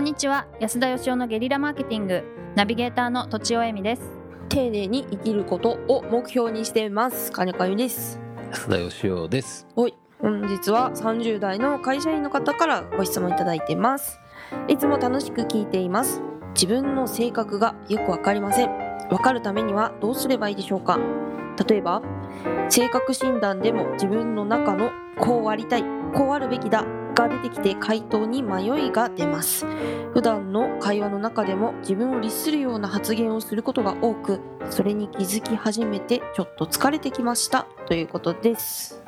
んにちは。安田義雄のゲリラマーケティング。ナビゲーターのとちおえみです。丁寧に生きることを目標にしています。金子由美です。安田義雄です。はい。本日は30代の会社員の方からご質問いただいてます。いつも楽しく聞いています。自分の性格がよくわかりません。わかるためにはどうすればいいでしょうか。例えば性格診断でも自分の中のこうありたいこうあるべきだが出てきて回答に迷いが出ます。普段の会話の中でも自分を律するような発言をすることが多くそれに気づき始めてちょっと疲れてきました。ということです。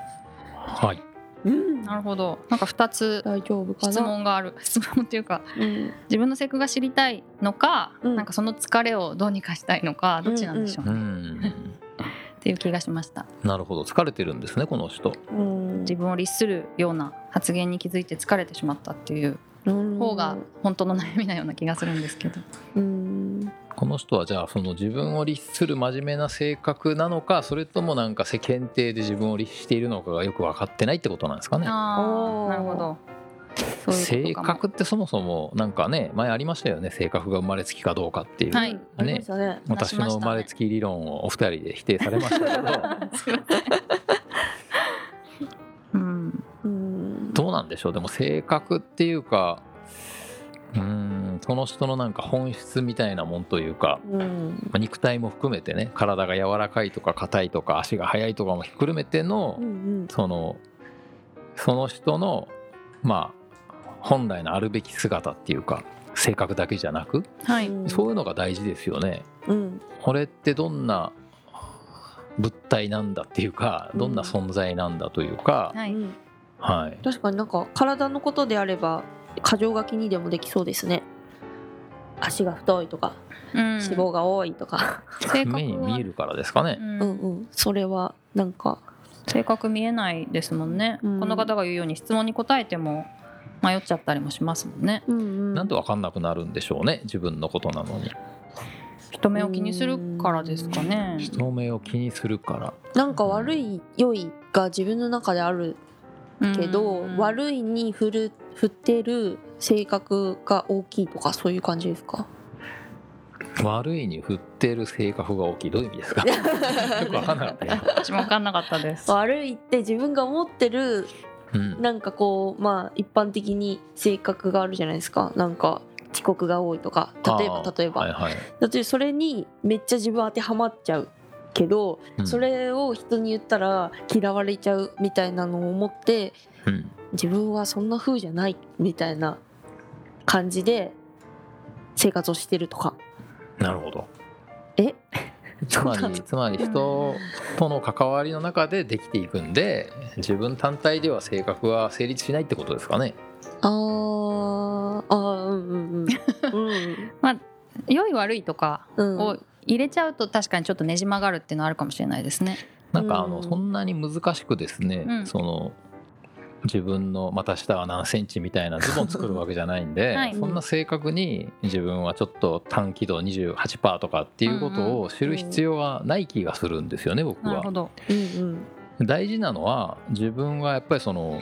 はい。うん。なるほど。なんか2つ大丈夫かな？質問がある。質問っていうかうん。自分の性格が知りたいのか、うん。なんかその疲れをどうにかしたいのかどっちなんでしょう、うっん。ていう気がしました。なるほど。疲れてるんですね、この人。うん自分を律するような発言に気づいて疲れてしまったっていう方が本当の悩みなような気がするんですけど。うん。この人はじゃあその自分を律する真面目な性格なのかそれともなんか世間体で自分を律しているのかがよく分かってないってことなんですかね。なるほど。そういう性格ってそもそもなんかね前ありましたよね。性格が生まれつきかどうかっていう、はい。ありましたね。私の生まれつき理論をお二人で否定されましたけど どうなんでしょう？でも性格っていうかうーんその人のなんか本質みたいなもんというかうん。まあ肉体も含めてね体が柔らかいとか硬いとか足が速いとかもひっくるめてのうんそのその人のまあ本来のあるべき姿っていうか性格だけじゃなくはい、うんそういうのが大事ですよね。うん。俺ってどんな物体なんだっていうかどんな存在なんだというか、はい。うん。はい、確かになんか体のことであれば過剰書きにでもできそうですね。足が太いとかうん。脂肪が多いとか。性格目に見えるからですかね。うん。うんうん。それはなんか。性格見えないですもんね、うん。この方が言うように質問に答えても迷っちゃったりもしますもんね。うんうん。なんで分かんなくなるんでしょうね自分のことなのに。人目を気にするからですかね。人目を気にするから。なんか悪い良いが自分の中であるけど、うん悪いに振る振ってる性格が大きいとかそういう感じですか？悪いに振ってる性格が大きい。どういう意味ですか？よく分かんなかった。私も分かんなかったです。悪いって自分が思ってるうん。なんかこうまあ一般的に性格があるじゃないですか。なんか遅刻が多いとか。例えば例えば、はいはい。だってそれにめっちゃ自分当てはまっちゃうけど、うん。それを人に言ったら嫌われちゃうみたいなのを思ってうん。自分はそんな風じゃないみたいな感じで生活をしてるとか。なるほど。え？つまり つまり人との関わりの中でできていくんで自分単体では性格は成立しないってことですかね。あー。あーうんうんうん。良い悪いとかうん。を入れちゃうと確かにちょっとねじ曲がるっていうのはあるかもしれないですね。なんかあうん。のそんなに難しくですね、うん。その自分の股下は何センチみたいなズボン作るわけじゃないんで、はい。そんな正確に自分はちょっと短気度28%とかっていうことを知る必要はない気がするんですよね僕は。なるほ。ど。うんうん。大事なのは自分はやっぱりその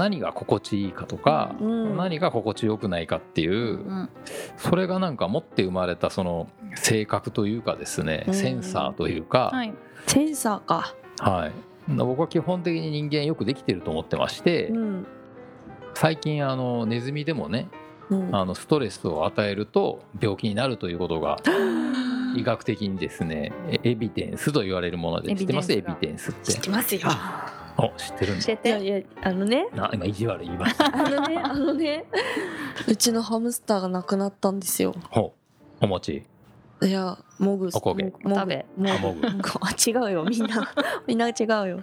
何が心地いいかとか、うん。何が心地よくないかっていう、うん。それがなんか持って生まれたその性格というかですね、うん。センサーというか、はい。センサーか。はい、僕は基本的に人間よくできてると思ってまして、うん。最近あのネズミでもねうん。あのストレスを与えると病気になるということが 医学的にですねエエビデンスと言われるものでエビ知ってます？エデンスが。ビデンスっ知っててますよお知ってるんだ。教えていやいやあのね。あ今意地悪言いました。あのねあのね。うちのハムスターが亡くなったんですよ。ほう。お餅。いやモグおこげ。モグ。食べモグ。あもぐモグ。あ違うよみんな。みんな違うよ。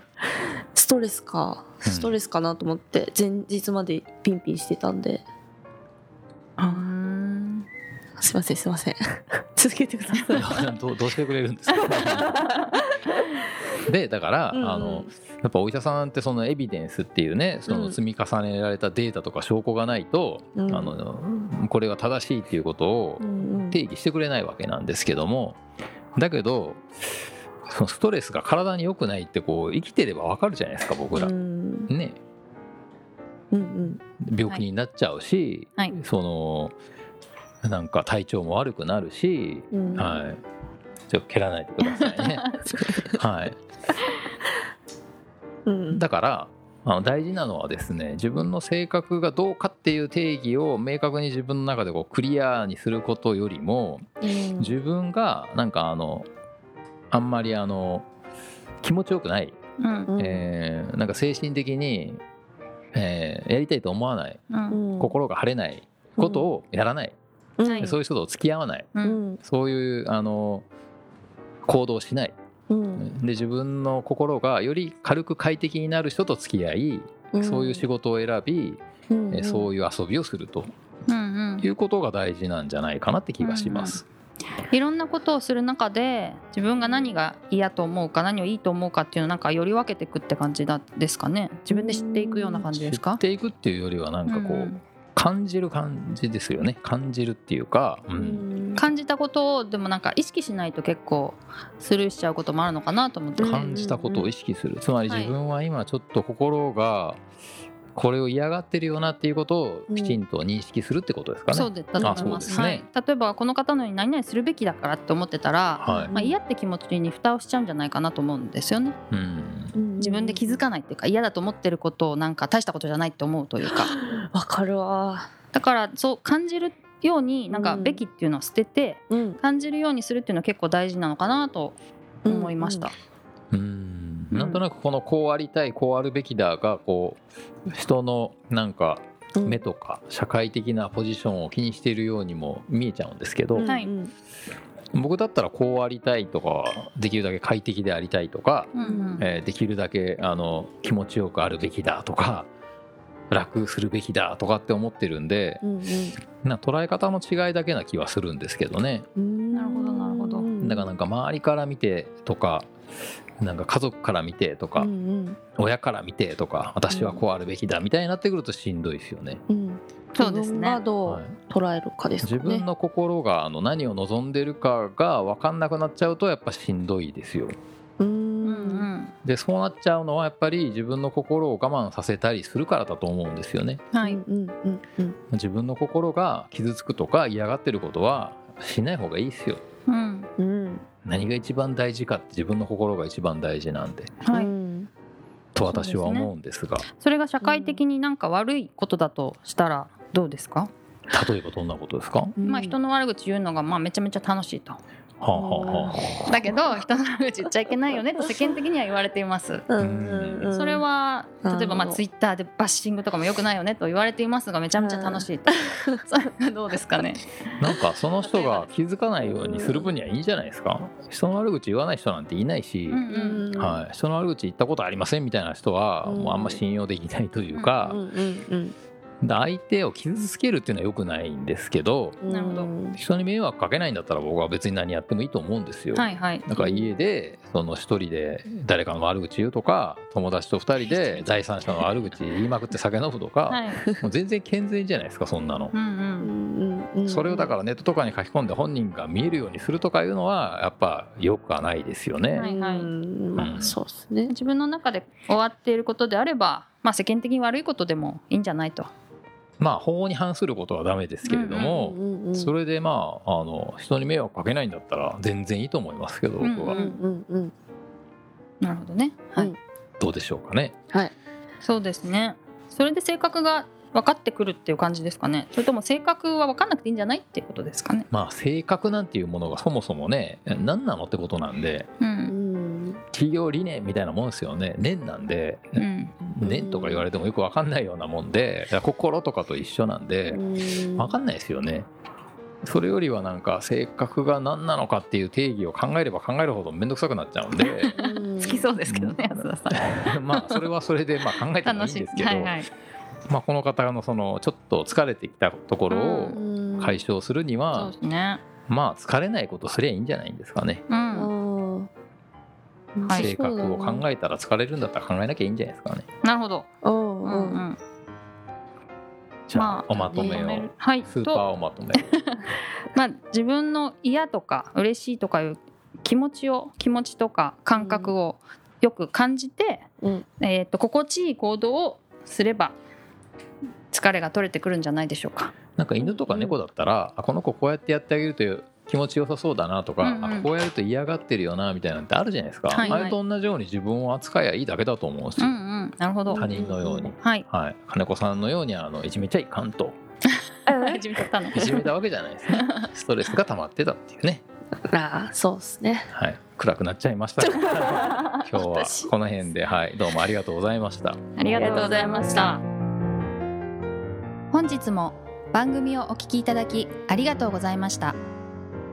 ストレスか。うん。ストレスかなと思って前日までピンピンしてたんで。うんすいませんすいません。続けてください。どうどうしてくれるんですか？でだから、うんうん。あのやっぱお医者さんってそのエビデンスっていうねその積み重ねられたデータとか証拠がないと、うん。あのこれは正しいっていうことを定義してくれないわけなんですけどもだけどそのストレスが体に良くないってこう生きてればわかるじゃないですか僕ら。う。ん。ね。うんうん。病気になっちゃうし、はい。そのなんか体調も悪くなるし、うん。はいちょっと蹴らないでくださいね。はい。うん。だからあの大事なのはですね自分の性格がどうかっていう定義を明確に自分の中でこうクリアにすることよりもうん。自分がなんかあのあんまりあの気持ちよくない、うん。うんえーなんか精神的に、えーやりたいと思わない。うん。うん心が晴れないことをやらない、うん。はいそういう人と付き合わない。そういうあの行動をしない。うん。で自分の心がより軽く快適になる人と付き合い、そういう仕事を選び、うんえそういう遊びをするとうんうん。いうことが大事なんじゃないかなって気がします。いろんなことをする中で自分が何が嫌と思うか何をいいと思うかっていうのをなんかより分けていくって感じだですかね。自分で知っていくような感じですか？知っていくっていうよりはなんかこう、うん感じる感じですよね。感じるっていうか、ううん。ん感じたことをでもなんか意識しないと結構スルーしちゃうこともあるのかなと思って、うん感じたことを意識する。つまりはい。自分は今ちょっと心がこれを嫌がってるよなっていうことをきちんと認識するってことですかね。そうだったと思いますね。はい、例えばこの方のように何々するべきだからって思ってたら、はい。まあ、嫌って気持ちに蓋をしちゃうんじゃないかなと思うんですよね。うん自分で気づかないっていうか嫌だと思ってることをなんか大したことじゃないって思うというか。わかるわ。だからそう感じるようになんかうんべきっていうのを捨ててうん。感じるようにするっていうのは結構大事なのかなと思いました、うん。なんとなくこのこうありたいこうあるべきだがこう人のなんかうん。目とか社会的なポジションを気にしているようにも見えちゃうんですけど、はいうん僕だったらこうありたいとかできるだけ快適でありたいとか、うんうん。えーできるだけあの気持ちよくあるべきだとか楽するべきだとかって思ってるんでうんな捉え方の違いだけな気はするんですけどね。うん。なるほどなるほど。だからなんか周りから見てとかなんか家族から見てとか、うんうん。親から見てとか私はこうあるべきだみたいになってくるとしんどいですよね。うんそうですね。自分がどはいう捉えるかですかね。自分の心があの何を望んでるかが分かんなくなっちゃうとやっぱしんどいですよ。ううん。んうんでそうなっちゃうのはやっぱり自分の心を我慢させたりするからだと思うんですよね。はい、うんうんうん自分の心が傷つくとか嫌がってることはしない方がいいですよ。うん。うん何が一番大事かって自分の心が一番大事なんで。はい。うん。と私は思うんですが。それが社会的になんか悪いことだとしたらどうですか、例えばどんなことですか、はうん。まあ人の悪口言うのがまあめちゃめちゃ楽しいと。あはあはあだけど人の悪口言っちゃいけないよねと世間的には言われています。うんうんうん。それは例えばまあツイッターでバッシングとかも良くないよねと言われていますがめちゃめちゃ楽しいと。それはどうですかね？なんかその人が気づかないようにする分にはいいんじゃないですか。人の悪口言わない人なんていないし、はい、人の悪口言ったことありませんみたいな人はうん。もうあんま信用できないというかうん、うんで相手を傷つけるっていうのは良くないんですけどうんなるほど。うん人に迷惑かけないんだったら僕は別に何やってもいいと思うんですよ。はいはい。だから家でその一人で誰かの悪口言うとか友達と二人で 第三者の悪口言いまくって酒飲むとか、はい。もう全然健全じゃないですかそんなの。う。んううん。んうん。それをだからネットとかに書き込んで本人が見えるようにするとかいうのはやっぱ良くはないですよね。はいはい。うん。まあそうですね。自分の中で終わっていることであればまあ世間的に悪いことでもいいんじゃないとまあ法に反することはダメですけれども、うんうんそれでまああの人に迷惑かけないんだったら全然いいと思いますけど僕は、うんうんうんうん。なるほどね。はい、うんどうでしょうかね。はい。そうですね。それで性格が分かってくるっていう感じですかね。それとも性格は分かんなくていいんじゃないっていうことですかね。まあ性格なんていうものがそもそもね何なのってことなんでううんん。企業理念みたいなもんですよね。念なんで、うん念とか言われてもよく分かんないようなもんで心とかと一緒なんでうん。分かんないですよね。それよりはなんか性格が何なのかっていう定義を考えれば考えるほど面倒くさくなっちゃうんで きそうですけどね安田さん。まあそれはそれでまあ考えてもいいん楽しいです。けど、はいはい。まあ、この方のそのちょっと疲れてきたところをうん。解消するにはね。まあ疲れないことすりゃいいんじゃないんですかね。うんうんはい。性格を考えたら疲れるんだったら考えなきゃいいんじゃないですかね。なるほど。うんう。うんんうん。じゃあ、まあおまとめを。はい。スーパーとおまとめ。まあ自分の嫌とか嬉しいとかいう気持ちを気持ちとか感覚をよく感じて、うん。えー、と心地いい行動をすれば疲れが取れてくるんじゃないでしょうか。なんか犬とか猫だったら、あこの子こうやってやってあげると気持ちよさそうだなとか、うんうん。あこうやると嫌がってるよなみたいなのってあるじゃないですか、はいはい。あれと同じように自分を扱いゃいいだけだと思うんですよ、うんうん。なるほど。他人のように。はい。はい、金子さんのようにあのいじめちゃいかんと。始めちゃったの？いじめたわけじゃないですね。ストレスが溜まってたっていうね、ああそうですね。はい、暗くなっちゃいましたが 今日はこの辺で、はい、どうもありがとうございました。ありがとうございました。本日も番組をお聞きいただきありがとうございました